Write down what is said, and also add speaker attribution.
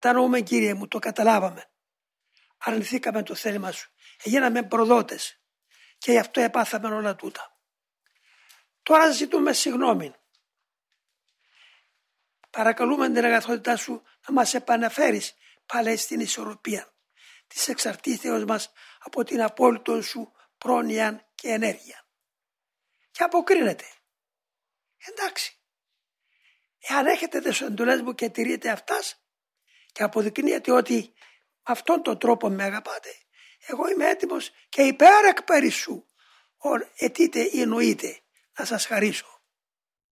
Speaker 1: Τα νοούμε Κύριε μου, το καταλάβαμε. Αρνηθήκαμε το θέλημα σου. Έγιναμε προδότες και γι' αυτό επάθαμε όλα τούτα. Τώρα ζητούμε συγγνώμη. Παρακαλούμε την αγαθότητά σου να μας επαναφέρεις πάλι στην ισορροπία της εξαρτήθεως μας από την απόλυτο σου πρόνοια και ενέργεια. Και αποκρίνεται. Εντάξει. Εάν έχετε τις εντολές μου και τηρείτε αυτάς και αποδεικνύετε ότι αυτόν τον τρόπο με αγαπάτε, εγώ είμαι έτοιμος και υπέρ εκ σου, ετείτε ή εννοείτε να σας χαρίσω.